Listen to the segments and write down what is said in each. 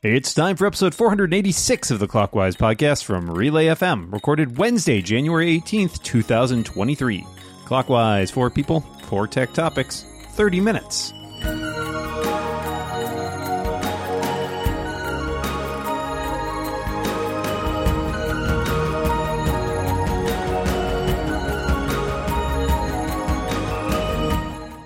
It's time for episode 486 of the Clockwise podcast from Relay FM, recorded Wednesday, January 18th, 2023. Clockwise, four people, four tech topics, 30 minutes.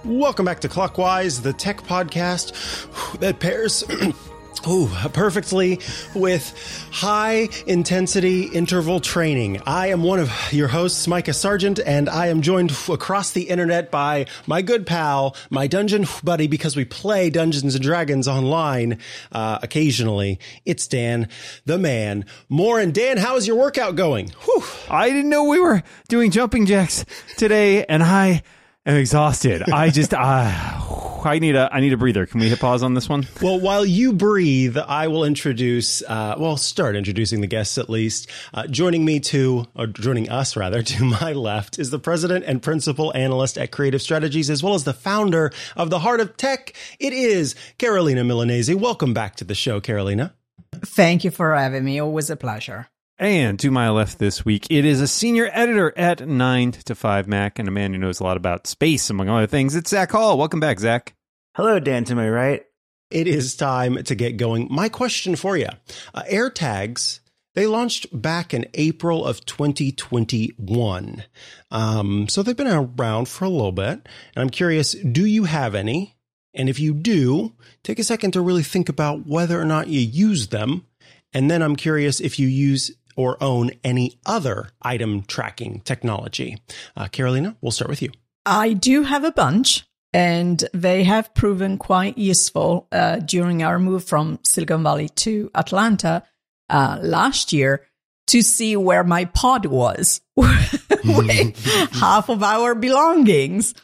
Welcome back to Clockwise, the tech podcast that pairs Ooh, perfectly with high intensity interval training. I am one of your hosts, Micah Sargent, and I am joined across the internet by my good pal, my dungeon buddy, because we play Dungeons and Dragons online uh, occasionally. It's Dan, the man. Moren Dan, how is your workout going? Whew. I didn't know we were doing jumping jacks today, and I am exhausted. I just, uh, I need a I need a breather. Can we hit pause on this one? Well, while you breathe, I will introduce. Uh, well, start introducing the guests at least. Uh, joining me to, or joining us rather, to my left is the president and principal analyst at Creative Strategies, as well as the founder of the Heart of Tech. It is Carolina Milanesi. Welcome back to the show, Carolina. Thank you for having me. Always a pleasure. And to my left this week, it is a senior editor at 9 to 5 Mac and a man who knows a lot about space, among other things. It's Zac Hall. Welcome back, Zac. Hello, Dan, to my right. It is time to get going. My question for you uh, AirTags, they launched back in April of 2021. Um, so they've been around for a little bit. And I'm curious do you have any? And if you do, take a second to really think about whether or not you use them. And then I'm curious if you use or own any other item tracking technology. Uh, Carolina, we'll start with you. I do have a bunch and they have proven quite useful uh, during our move from Silicon Valley to Atlanta uh, last year to see where my pod was with half of our belongings.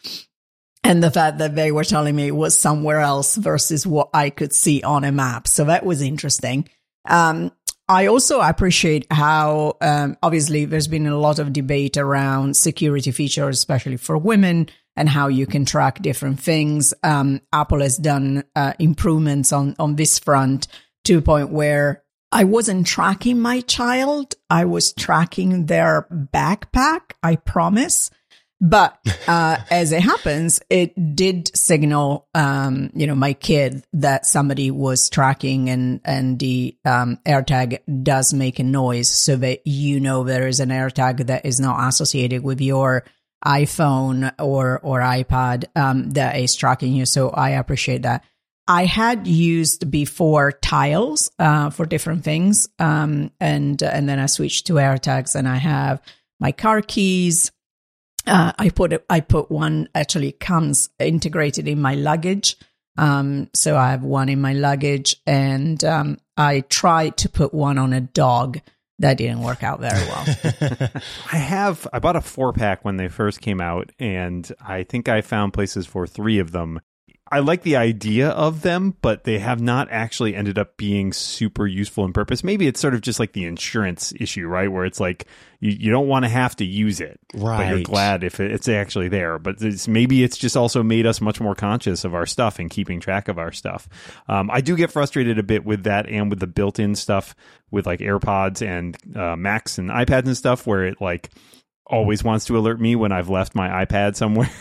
And the fact that they were telling me it was somewhere else versus what I could see on a map. So that was interesting. Um, I also appreciate how, um, obviously, there's been a lot of debate around security features, especially for women and how you can track different things. Um, Apple has done uh, improvements on on this front to a point where I wasn't tracking my child; I was tracking their backpack. I promise. But uh, as it happens, it did signal, um, you know, my kid that somebody was tracking, and and the um, AirTag does make a noise, so that you know there is an AirTag that is not associated with your iPhone or or iPad um, that is tracking you. So I appreciate that. I had used before tiles uh, for different things, um, and and then I switched to AirTags, and I have my car keys. Uh, I put I put one actually comes integrated in my luggage, um, so I have one in my luggage, and um, I tried to put one on a dog that didn't work out very well. I have I bought a four pack when they first came out, and I think I found places for three of them. I like the idea of them, but they have not actually ended up being super useful in purpose. Maybe it's sort of just like the insurance issue, right? Where it's like you, you don't want to have to use it, right? But you're glad if it's actually there. But it's, maybe it's just also made us much more conscious of our stuff and keeping track of our stuff. Um, I do get frustrated a bit with that and with the built-in stuff with like AirPods and uh, Macs and iPads and stuff, where it like always wants to alert me when I've left my iPad somewhere.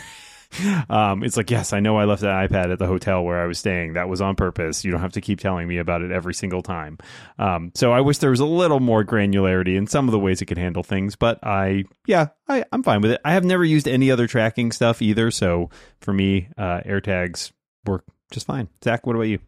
um, it's like, yes, I know I left an iPad at the hotel where I was staying. That was on purpose. You don't have to keep telling me about it every single time. Um, so I wish there was a little more granularity in some of the ways it could handle things. But I, yeah, I, I'm fine with it. I have never used any other tracking stuff either. So for me, uh, AirTags work just fine. Zac, what about you?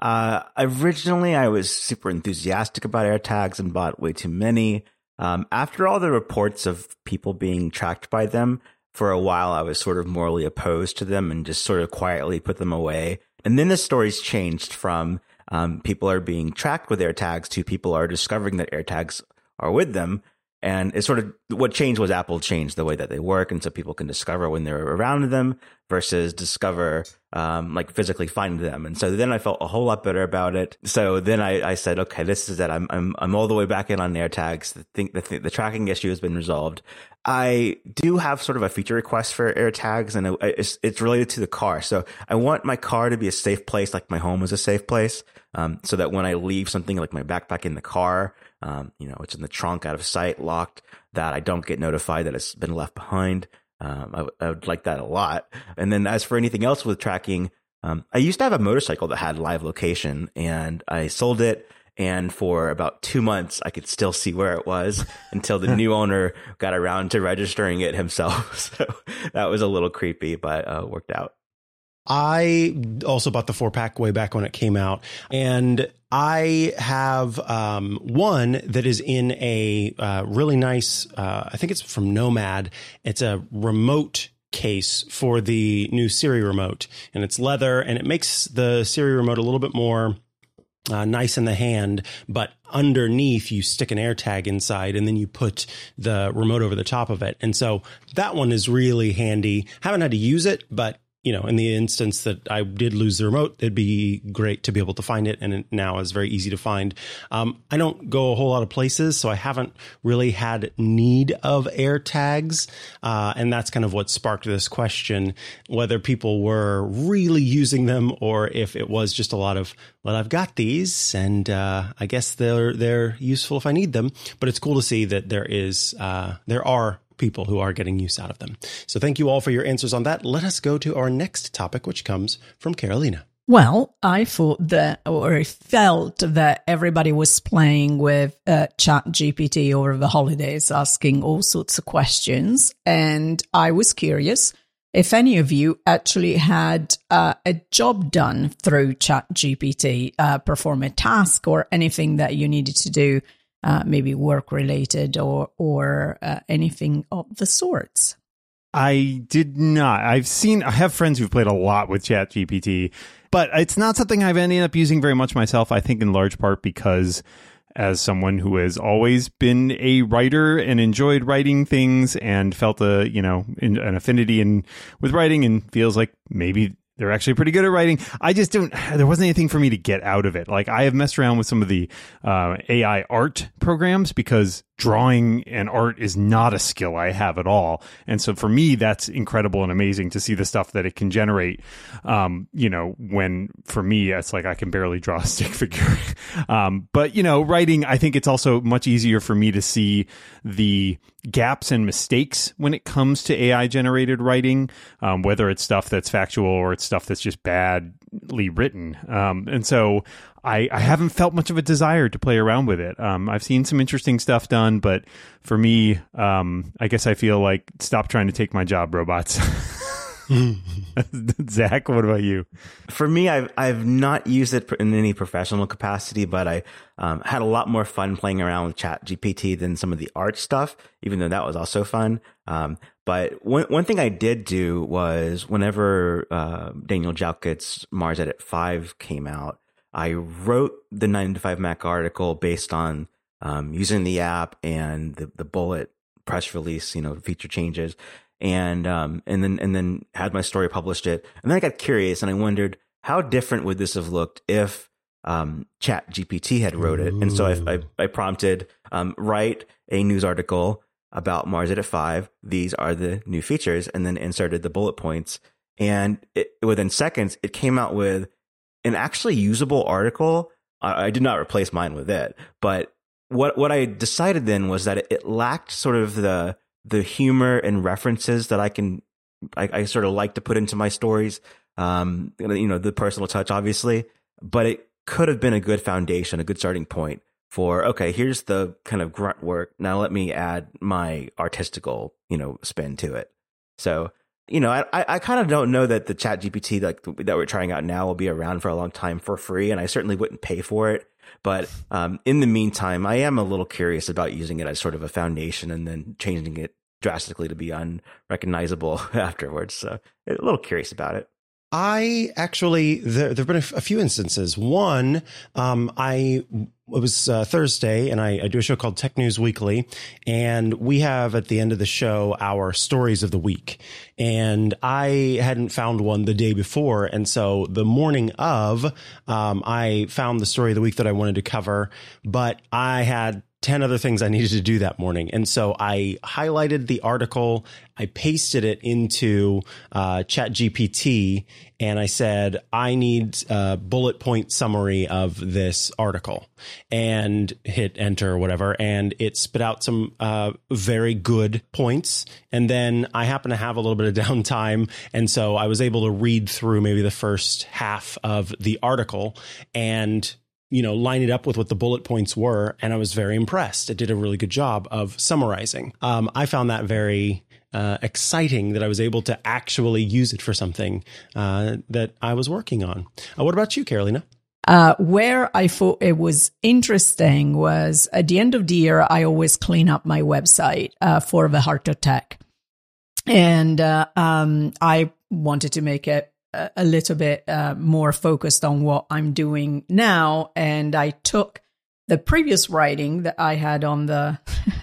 Uh, originally, I was super enthusiastic about AirTags and bought way too many. Um, after all the reports of people being tracked by them, for a while I was sort of morally opposed to them and just sort of quietly put them away. And then the stories changed from um, people are being tracked with AirTags to people are discovering that AirTags are with them. And it's sort of what changed was Apple changed the way that they work. And so people can discover when they're around them. versus discover, um, like physically find them. And so then I felt a whole lot better about it. So then I, I said, okay, this is it. I'm, I'm, I'm all the way back in on AirTags. The thing, the, th- the tracking issue has been resolved. I do have sort of a feature request for AirTags and it's, it's related to the car. So I want my car to be a safe place, like my home is a safe place. Um, so that when I leave something like my backpack in the car, um, you know, it's in the trunk out of sight, locked, that I don't get notified that it's been left behind. Um, I, w- I would like that a lot. And then as for anything else with tracking, um, I used to have a motorcycle that had live location and I sold it. And for about two months, I could still see where it was until the new owner got around to registering it himself. So that was a little creepy, but uh, worked out. I also bought the four pack way back when it came out, and I have um, one that is in a uh, really nice. Uh, I think it's from Nomad. It's a remote case for the new Siri remote, and it's leather, and it makes the Siri remote a little bit more. Uh, nice in the hand, but underneath you stick an AirTag inside and then you put the remote over the top of it. And so that one is really handy. Haven't had to use it, but you know, in the instance that I did lose the remote, it'd be great to be able to find it. And it now is very easy to find. Um, I don't go a whole lot of places, so I haven't really had need of air tags. Uh, and that's kind of what sparked this question, whether people were really using them or if it was just a lot of, well, I've got these and, uh, I guess they're, they're useful if I need them. But it's cool to see that there is, uh, there are people who are getting use out of them. So thank you all for your answers on that. Let us go to our next topic, which comes from Carolina. Well, I thought that, or I felt that everybody was playing with uh, Chat GPT over the holidays, asking all sorts of questions. And I was curious if any of you actually had uh, a job done through Chat GPT, uh, perform a task or anything that you needed to do uh, maybe work related or or uh, anything of the sorts? I did not. I've seen. I have friends who've played a lot with Chat GPT, but it's not something I've ended up using very much myself. I think in large part because as someone who has always been a writer and enjoyed writing things and felt a you know an affinity in with writing and feels like maybe they're actually pretty good at writing. I just don't. There wasn't anything for me to get out of it. Like I have messed around with some of the uh, AI art programs because drawing and art is not a skill I have at all. And so for me, that's incredible and amazing to see the stuff that it can generate. Um, you know, when for me, it's like I can barely draw a stick figure. um, but you know, writing, I think it's also much easier for me to see the gaps and mistakes when it comes to AI generated writing, um, whether it's stuff that's factual or it's stuff that's just badly written. Um, and so I, I haven't felt much of a desire to play around with it. Um, I've seen some interesting stuff done, but for me, um, I guess I feel like stop trying to take my job, robots. Zac, what about you? For me, I've I've not used it in any professional capacity, but I um, had a lot more fun playing around with Chat GPT than some of the art stuff, even though that was also fun. Um, but one one thing I did do was whenever uh, Daniel Jalkut's MarsEdit Five came out, I wrote the 9 to 5 Mac article based on um, using the app and the, the bullet press release, you know, feature changes. And, um, and then, and then had my story published it. And then I got curious and I wondered how different would this have looked if, um, chat GPT had wrote it. And so I, I, I prompted, um, write a news article about MarsEdit 5. These are the new features and then inserted the bullet points. And it, within seconds, it came out with an actually usable article. I, I did not replace mine with it, but what what I decided then was that it, it lacked sort of the the humor and references that I can I, I sort of like to put into my stories. Um, you know, the personal touch, obviously, but it could have been a good foundation, a good starting point for okay, here's the kind of grunt work. Now let me add my artistical, you know, spin to it. So you know, I, I kind of don't know that the chat GPT like that we're trying out now will be around for a long time for free. And I certainly wouldn't pay for it. But um, in the meantime, I am a little curious about using it as sort of a foundation and then changing it drastically to be unrecognizable afterwards. So a little curious about it. I actually there there've been a, f- a few instances. One, um, I it was uh, Thursday, and I, I do a show called Tech News Weekly, and we have at the end of the show our stories of the week. And I hadn't found one the day before, and so the morning of, um, I found the story of the week that I wanted to cover, but I had 10 other things I needed to do that morning. And so I highlighted the article, I pasted it into uh, Chat GPT, and I said, I need a bullet point summary of this article and hit enter or whatever. And it spit out some uh, very good points. And then I happen to have a little bit of downtime. And so I was able to read through maybe the first half of the article and you know, line it up with what the bullet points were. And I was very impressed. It did a really good job of summarizing. Um, I found that very uh, exciting that I was able to actually use it for something uh, that I was working on. Uh, what about you, Carolina? Uh, where I thought it was interesting was at the end of the year, I always clean up my website uh, for the Heart Tech. And uh, um, I wanted to make it a little bit uh, more focused on what I'm doing now. And I took the previous writing that I had on the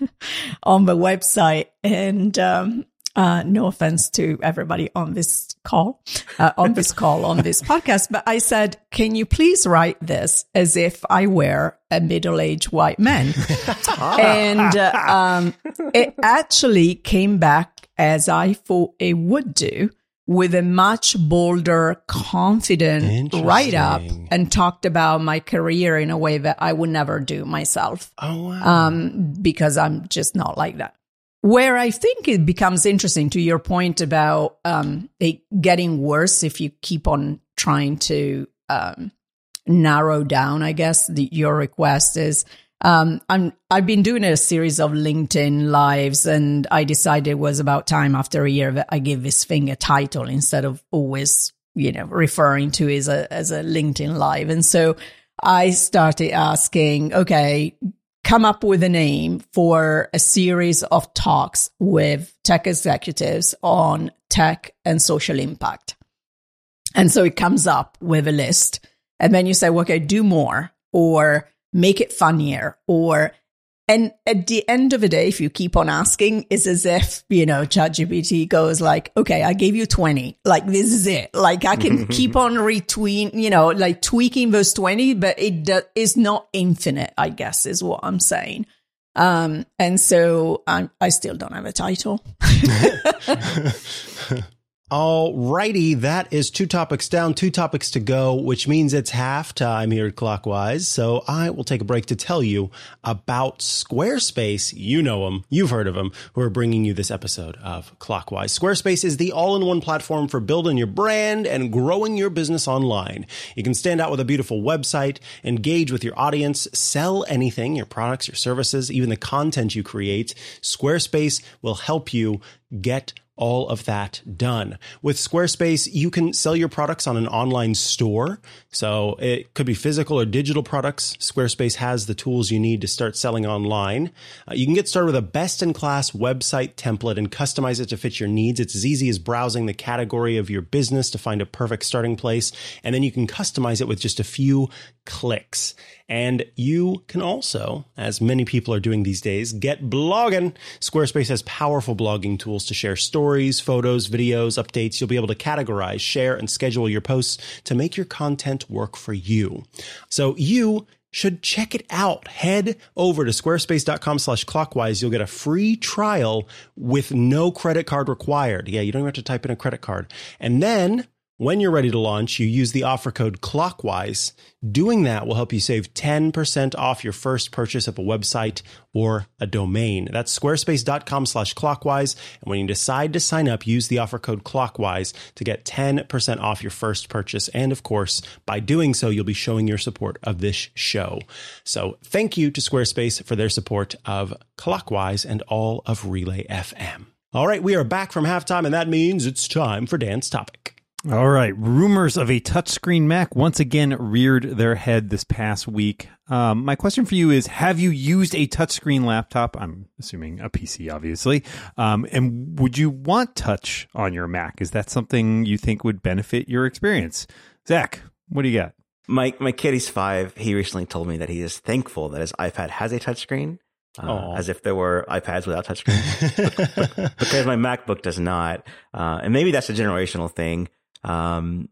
on the website, and um, uh, no offense to everybody on this call, uh, on this call, on this podcast, but I said, can you please write this as if I were a middle-aged white man? and uh, um, it actually came back as I thought it would do with a much bolder, confident write up and talked about my career in a way that I would never do myself. Oh, wow. Um, because I'm just not like that. Where I think it becomes interesting to your point about um, it getting worse if you keep on trying to um, narrow down, I guess, the, your request is um, I'm I've been doing a series of LinkedIn lives, and I decided it was about time after a year that I give this thing a title instead of always, you know, referring to it as a as a LinkedIn live. And so I started asking, okay, come up with a name for a series of talks with tech executives on tech and social impact. And so it comes up with a list, and then you say, okay, do more or make it funnier or and at the end of the day, if you keep on asking, it's as if, you know, ChatGPT goes like, okay, I gave you 20. Like, this is it. Like, I can keep on retweeting, you know, like tweaking those 20, but it do- is not infinite, I guess, is what I'm saying. Um, and so I'm, I still don't have a title. Alrighty, that is two topics down, two topics to go, which means it's halftime here at Clockwise. So I will take a break to tell you about Squarespace. You know them, you've heard of them, who are bringing you this episode of Clockwise. Squarespace is the all-in-one platform for building your brand and growing your business online. You can stand out with a beautiful website, engage with your audience, sell anything, your products, your services, even the content you create. Squarespace will help you get all of that done. With Squarespace, you can sell your products on an online store. So it could be physical or digital products. Squarespace has the tools you need to start selling online. Uh, you can get started with a best in class website template and customize it to fit your needs. It's as easy as browsing the category of your business to find a perfect starting place. And then you can customize it with just a few clicks. And you can also, as many people are doing these days, get blogging. Squarespace has powerful blogging tools to share stories, photos, videos, updates. You'll be able to categorize, share, and schedule your posts to make your content work for you. So you should check it out. Head over to squarespace.com slash clockwise. You'll get a free trial with no credit card required. Yeah, you don't even have to type in a credit card. And then when you're ready to launch, you use the offer code clockwise. Doing that will help you save 10% off your first purchase of a website or a domain. That's squarespace.com slash clockwise. And when you decide to sign up, use the offer code clockwise to get 10% off your first purchase. And of course, by doing so, you'll be showing your support of this show. So thank you to Squarespace for their support of Clockwise and all of Relay FM. All right, we are back from halftime, and that means it's time for Dan's topic. All right. Rumors of a touchscreen Mac once again reared their head this past week. Um, my question for you is Have you used a touchscreen laptop? I'm assuming a PC, obviously. Um, and would you want touch on your Mac? Is that something you think would benefit your experience? Zac, what do you got? My my kid, he's five. He recently told me that he is thankful that his iPad has a touchscreen, uh, as if there were iPads without touchscreen, because my MacBook does not. Uh, and maybe that's a generational thing. Um,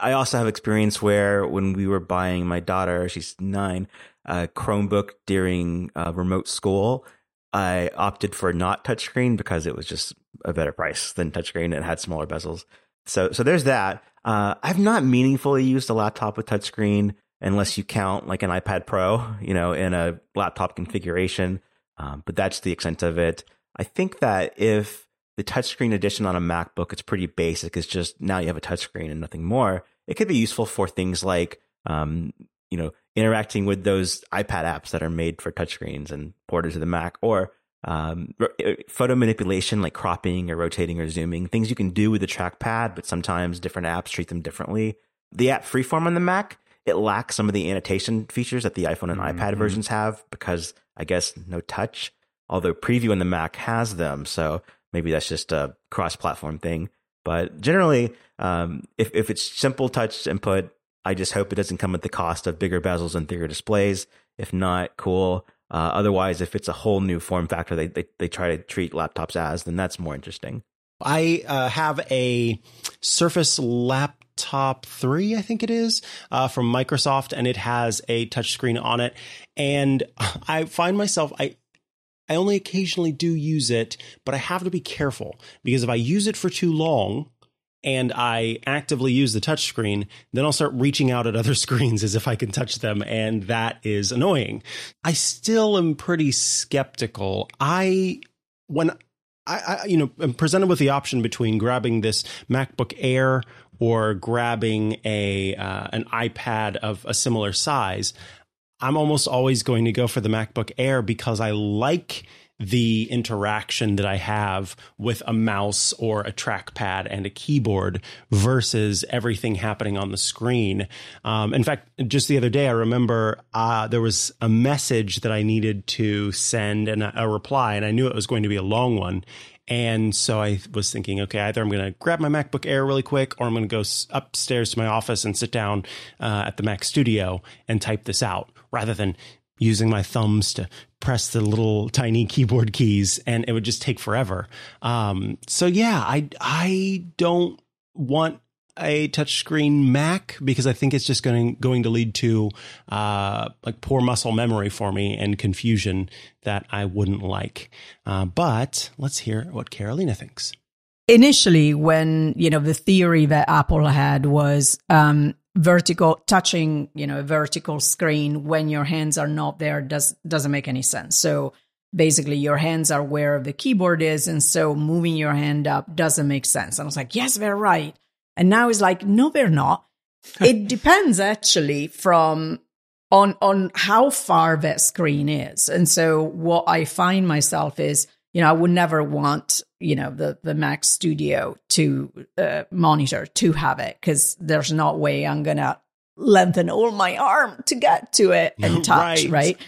I also have experience where when we were buying my daughter, she's nine, a Chromebook during uh, remote school, I opted for not touchscreen because it was just a better price than touchscreen. It had smaller bezels. So, so there's that. Uh, I've not meaningfully used a laptop with touchscreen unless you count like an iPad Pro, you know, in a laptop configuration. Um, but that's the extent of it. I think that if the touchscreen edition on a MacBook, it's pretty basic. It's just now you have a touchscreen and nothing more. It could be useful for things like, um, you know, interacting with those iPad apps that are made for touchscreens and ported to the Mac, or um, uh, photo manipulation like cropping or rotating or zooming, things you can do with the trackpad, but sometimes different apps treat them differently. The app Freeform on the Mac, it lacks some of the annotation features that the iPhone and mm-hmm. iPad versions have because I guess no touch, although Preview on the Mac has them. So maybe that's just a cross platform thing. But generally, um, if, if it's simple touch input, I just hope it doesn't come at the cost of bigger bezels and thicker displays. If not, cool. Uh, otherwise, if it's a whole new form factor they, they, they try to treat laptops as, then that's more interesting. I uh, have a Surface Laptop 3, I think it is, uh, from Microsoft, and it has a touchscreen on it. And I find myself, I, I only occasionally do use it, but I have to be careful because if I use it for too long, and I actively use the touchscreen, then I'll start reaching out at other screens as if I can touch them. And that is annoying. I still am pretty skeptical. I, when I, I you know, am presented with the option between grabbing this MacBook Air or grabbing a, uh, an iPad of a similar size, I'm almost always going to go for the MacBook Air because I like the interaction that I have with a mouse or a trackpad and a keyboard versus everything happening on the screen. Um, in fact, just the other day, I remember uh, there was a message that I needed to send and a, a reply, and I knew it was going to be a long one. And so I was thinking, okay, either I'm going to grab my MacBook Air really quick, or I'm going to go upstairs to my office and sit down uh, at the Mac Studio and type this out, rather than using my thumbs to press the little tiny keyboard keys and it would just take forever. Um, so yeah, I, I don't want a touchscreen Mac because I think it's just going going to lead to uh, like poor muscle memory for me and confusion that I wouldn't like. Uh, but let's hear what Carolina thinks. Initially, when you know the theory that Apple had was um, vertical touching you know a vertical screen when your hands are not there does doesn't make any sense. So basically your hands are where the keyboard is and so moving your hand up doesn't make sense. And i was like yes they're right. And now it's like no they're not. It depends actually from on on how far that screen is. And so what i find myself is you know, I would never want, you know, the, the Mac Studio to uh, monitor to have it because there's no way I'm going to lengthen all my arm to get to it and touch, right. right?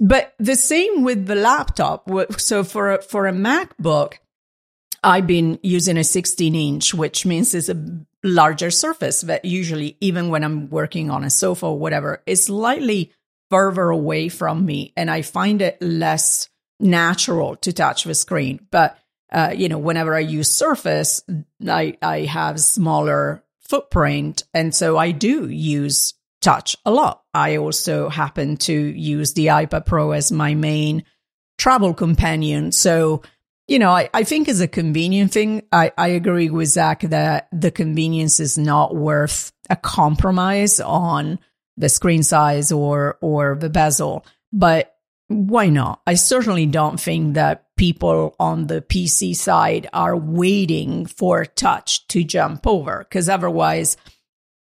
But the same with the laptop. So for a, for a MacBook, I've been using a 16 inch, which means it's a larger surface that usually, even when I'm working on a sofa or whatever, is slightly further away from me. And I find it less natural to touch the screen. But, uh, you know, whenever I use Surface, I, I have smaller footprint. And so I do use touch a lot. I also happen to use the iPad Pro as my main travel companion. So, you know, I, I think it's a convenient thing. I, I agree with Zac that the convenience is not worth a compromise on the screen size or or the bezel. But why not? I certainly don't think that people on the PC side are waiting for touch to jump over because otherwise,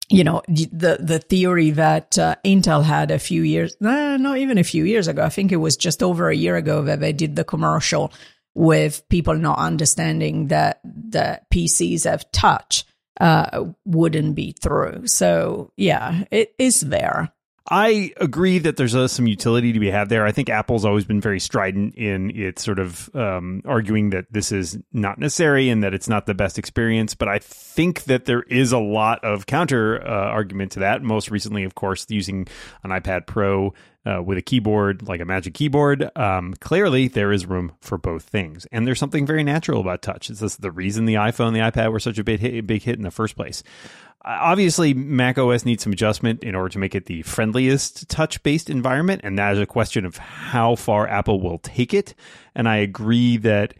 you know, the the theory that uh, Intel had a few years, uh, not even a few years ago, I think it was just over a year ago that they did the commercial with people not understanding that the PCs have touch uh, wouldn't be through. So yeah, it is there. I agree that there's uh, some utility to be had there. I think Apple's always been very strident in its sort of um, arguing that this is not necessary and that it's not the best experience. But I think that there is a lot of counter uh, argument to that. Most recently, of course, using an iPad Pro uh, with a keyboard like a Magic Keyboard. Um, clearly, there is room for both things, and there's something very natural about touch. It's just the reason the iPhone, the iPad were such a big hit, big hit in the first place obviously mac os needs some adjustment in order to make it the friendliest touch based environment and that is a question of how far apple will take it and i agree that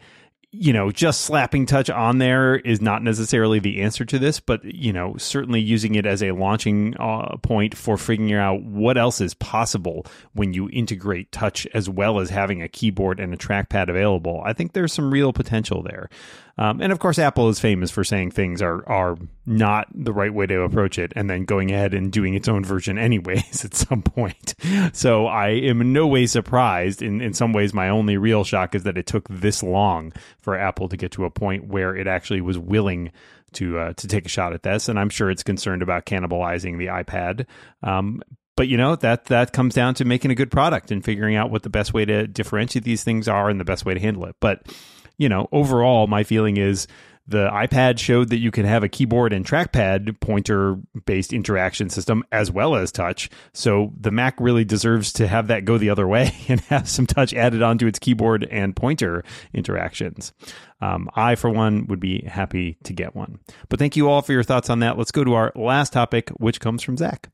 you know, just slapping touch on there is not necessarily the answer to this, but you know, certainly using it as a launching uh, point for figuring out what else is possible when you integrate touch as well as having a keyboard and a trackpad available. I think there's some real potential there. Um, and of course, Apple is famous for saying things are are not the right way to approach it, and then going ahead and doing its own version anyways at some point. So I am in no way surprised. In in some ways, my only real shock is that it took this long for Apple to get to a point where it actually was willing to uh, to take a shot at this. And I'm sure it's concerned about cannibalizing the iPad. Um, but you know that that comes down to making a good product and figuring out what the best way to differentiate these things are and the best way to handle it. But you know, overall, my feeling is the iPad showed that you can have a keyboard and trackpad pointer based interaction system as well as touch. So the Mac really deserves to have that go the other way and have some touch added onto its keyboard and pointer interactions. Um, I, for one, would be happy to get one. But thank you all for your thoughts on that. Let's go to our last topic, which comes from Zac.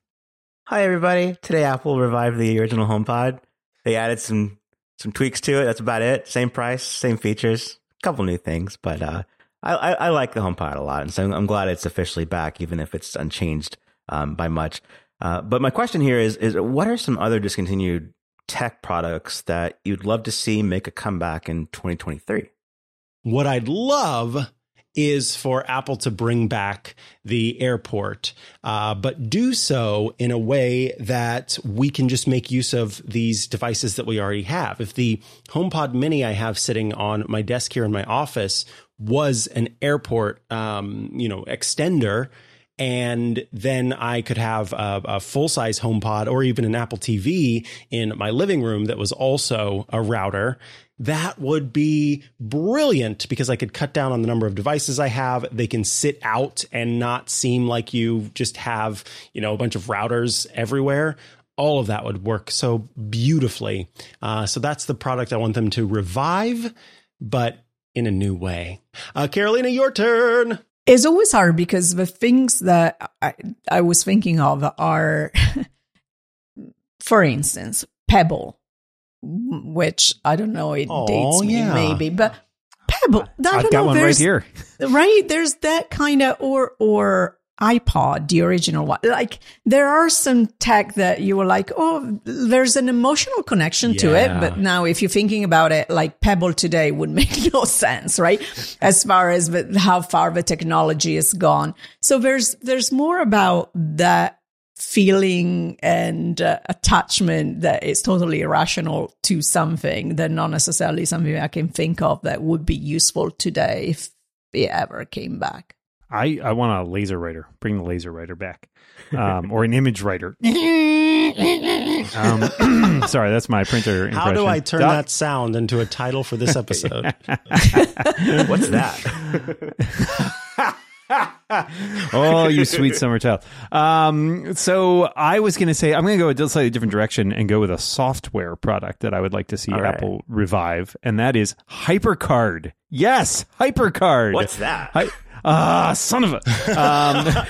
Hi, everybody. Today, Apple revived the original HomePod. They added some some tweaks to it. That's about it. Same price, same features, a couple new things, but uh, I, I, I, like the HomePod a lot, and so I'm glad it's officially back, even if it's unchanged um, by much. Uh, but my question here is: is what are some other discontinued tech products that you'd love to see make a comeback in 2023? What I'd love is for Apple to bring back the airport, uh, but do so in a way that we can just make use of these devices that we already have. If the HomePod Mini I have sitting on my desk here in my office was an airport, um, you know, extender, and then I could have a, a full size HomePod or even an Apple TV in my living room that was also a router that would be brilliant because I could cut down on the number of devices I have. They can sit out and not seem like you just have, you know, a bunch of routers everywhere. All of that would work so beautifully. Uh, so that's the product I want them to revive, but in a new way. Uh, Carolina, your turn. It's always hard because the things that I, I was thinking of are, for instance, Pebble which I don't know, it oh, dates me yeah. maybe, but Pebble. I I've got know, one right here. Right, there's that kind of or or iPod, the original one. Like there are some tech that you were like, oh, there's an emotional connection yeah. to it. But now if you're thinking about it, like Pebble today would make no sense, right? As far as how far the technology has gone. So there's, there's more about that feeling and uh, attachment that is totally irrational to something than not necessarily something I can think of that would be useful today if it ever came back. I, I want a LaserWriter. Bring the LaserWriter back, um, or an ImageWriter. um, sorry, that's my printer. Impression. How do I turn Doc- that sound into a title for this episode? What's that? oh, you sweet summer child. Um, so I was going to say I'm going to go a slightly different direction and go with a software product that I would like to see Apple revive, and that is HyperCard. Yes, HyperCard. What's that? Ah, uh, son of a. Um,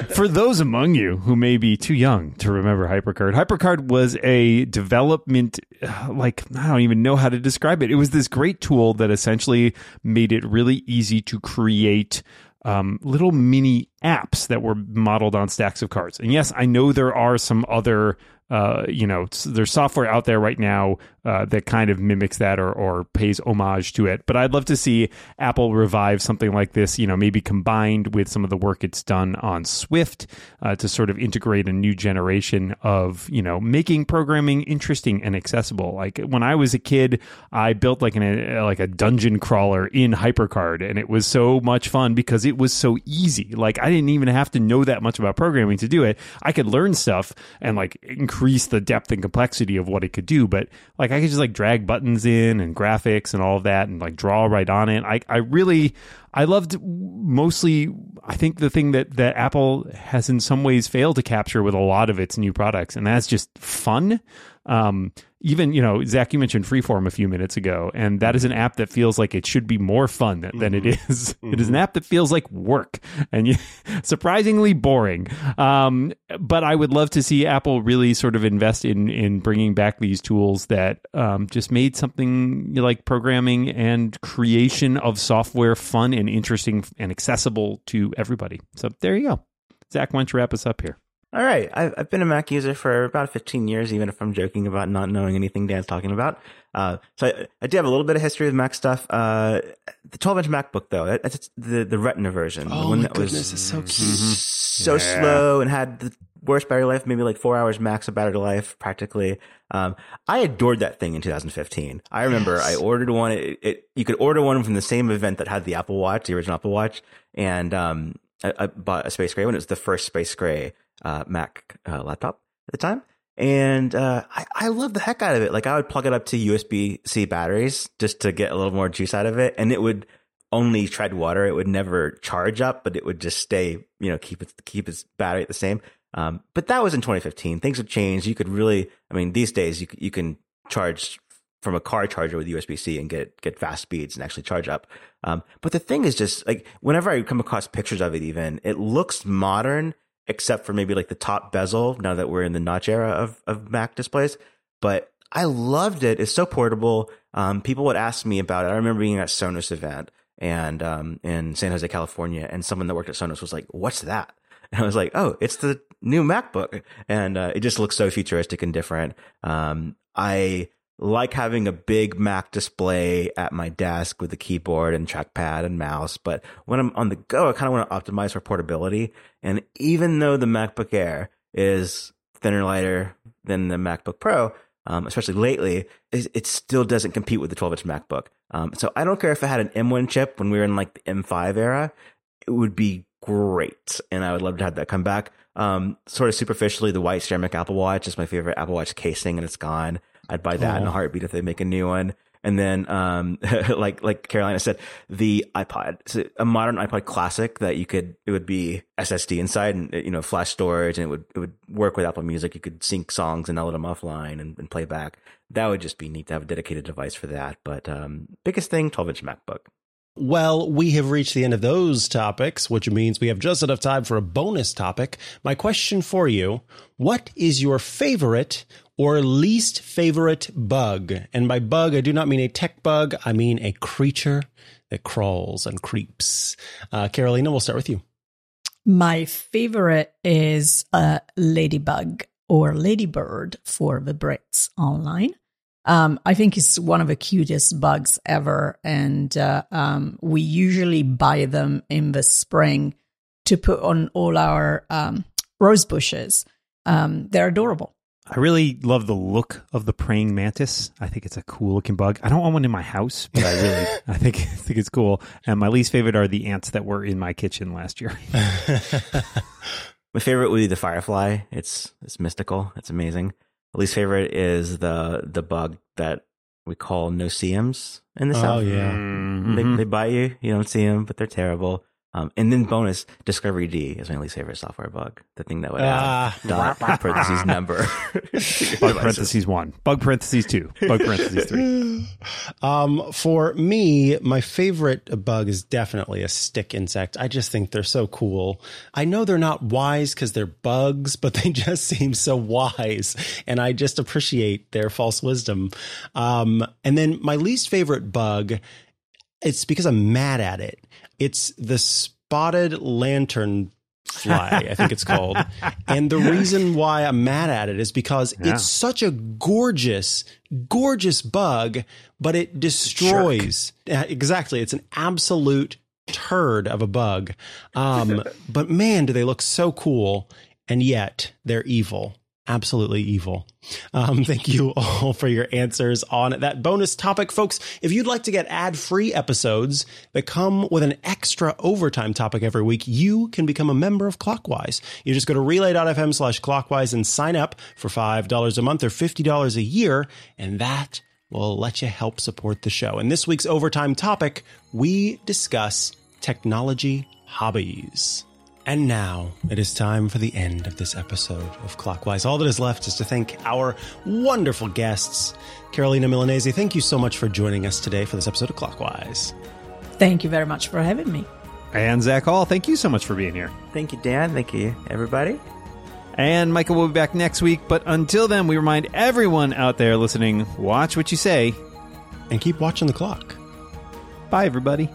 for those among you who may be too young to remember HyperCard, HyperCard was a development, like, I don't even know how to describe it. It was this great tool that essentially made it really easy to create um, little mini apps that were modeled on stacks of cards. And yes, I know there are some other uh, you know, there's software out there right now uh, that kind of mimics that or, or pays homage to it. But I'd love to see Apple revive something like this, you know, maybe combined with some of the work it's done on Swift uh, to sort of integrate a new generation of, you know, making programming interesting and accessible. Like when I was a kid, I built like an a, like a dungeon crawler in HyperCard, and it was so much fun because it was so easy. Like I didn't even have to know that much about programming to do it. I could learn stuff and like increase the depth and complexity of what it could do. But like I could just like drag buttons in and graphics and all of that and like draw right on it. I I really I loved mostly I think the thing that that Apple has in some ways failed to capture with a lot of its new products, and that's just fun. Um, even you know zac you mentioned freeform a few minutes ago and that is an app that feels like it should be more fun than, than it Mm-hmm. is. It is an app that feels like work and you, surprisingly boring. Um, but i would love to see apple really sort of invest in in bringing back these tools that um, just made something like programming and creation of software fun and interesting and accessible to everybody. So there you go. Zac why don't you wrap us up here All right. I've, I've been a Mac user for about 15 years, even if I'm joking about not knowing anything Dan's talking about. Uh, so I, I do have a little bit of history with Mac stuff. Uh, the 12 inch MacBook, though, that- that's the, the Retina version. the Oh one my that was goodness, it's so cute. so slow and had the worst battery life, maybe like four hours max of battery life, practically. Um, I adored that thing in 2015. I remember Yes. I ordered one. It, it, you could order one from the same event that had the Apple Watch, the original Apple Watch, and um, I, I bought a Space Gray one. It was the first Space Gray uh, Mac uh, laptop at the time. And uh, I, I love the heck out of it. Like I would plug it up to USB C batteries just to get a little more juice out of it, and it would only tread water. It would never charge up, but it would just stay, you know, keep its keep its battery at the same. Um, but that was in 2015. Things have changed. You could really, I mean, these days you you can charge from a car charger with USB C and get get fast speeds and actually charge up. Um, but the thing is just like whenever I come across pictures of it, even it looks modern, except for maybe like the top bezel. Now that we're in the notch era of of Mac displays, but I loved it. It's so portable. Um, people would ask me about it. I remember being at Sonos event and um, in San Jose, California, and someone that worked at Sonos was like, "What's that?" And I was like, "Oh, it's the new MacBook," and uh, it just looks so futuristic and different. Um, I like having a big Mac display at my desk with the keyboard and trackpad and mouse, but when I'm on the go, I kind of want to optimize for portability. And even though the MacBook Air is thinner, lighter than the MacBook Pro, um, especially lately, it, it still doesn't compete with the 12 inch MacBook. Um, so I don't care if I had an M1 chip when we were in like the M5 era, it would be great. And I would love to have that come back. Um, sort of superficially, the white ceramic Apple Watch is my favorite Apple Watch casing and it's gone. I'd buy that in a heartbeat if they make a new one. And then, um, like, like Carolina said, the iPod, a- a modern iPod classic that you could, it would be SSD inside and, you know, flash storage and it would, it would work with Apple Music. You could sync songs and download them offline and, and play back. That would just be neat to have a dedicated device for that. But, um, biggest thing, 12 inch MacBook. Well, we have reached the end of those topics, which means we have just enough time for a bonus topic. My question for you What is your favorite or least favorite bug? And by bug, I do not mean a tech bug, I mean a creature that crawls and creeps. Uh, Carolina, we'll start with you. My favorite is a Ladybug or Ladybird for the Brits online. Um, I think it's one of the cutest bugs ever, and uh, um, we usually buy them in the spring to put on all our um, rose bushes. Um, they're adorable. I really love the look of the praying mantis. I think it's a cool looking bug. I don't want one in my house, but I really I think I think it's cool. And my least favorite are the ants that were in my kitchen last year. My favorite would be the firefly. It's it's mystical. It's amazing. My least favorite is the the bug that we call no-see-ums in the Oh, south. yeah. Mhm. They, they bite you. You don't see them, but they're terrible. Um, and then bonus, discoveryd is my least favorite software bug. The thing that would Ah. add dot parentheses number. Bug parentheses one, bug parentheses two, bug parentheses three. Um, for me, my favorite bug is definitely a stick insect. I just think they're so cool. I know they're not wise because they're bugs, but they just seem so wise. And I just appreciate their false wisdom. Um, and then my least favorite bug, it's because I'm mad at it. It's the spotted lantern fly, I think it's called. And the reason why I'm mad at it is because Yeah. it's such a gorgeous, gorgeous bug, but it destroys. Yeah, exactly. It's an absolute turd of a bug. Um, but man, do they look so cool. And yet they're evil. Absolutely evil. Um, thank you all for your answers on that bonus topic, folks. If you'd like to get ad free episodes that come with an extra overtime topic every week, you can become a member of Clockwise. You just go to relay.fm slash clockwise and sign up for $5 a month or $50 a year, and that will let you help support the show. And this week's overtime topic, we discuss technology hobbies. And now it is time for the end of this episode of Clockwise. All that is left is to thank our wonderful guests. Carolina Milanesi, thank you so much for joining us today for this episode of Clockwise. Thank you very much for having me. And Zac Hall, thank you so much for being here. Thank you, Dan. Thank you, everybody. And Micah will be back next week. But until then, we remind everyone out there listening watch what you say. And keep watching the clock. Bye, everybody.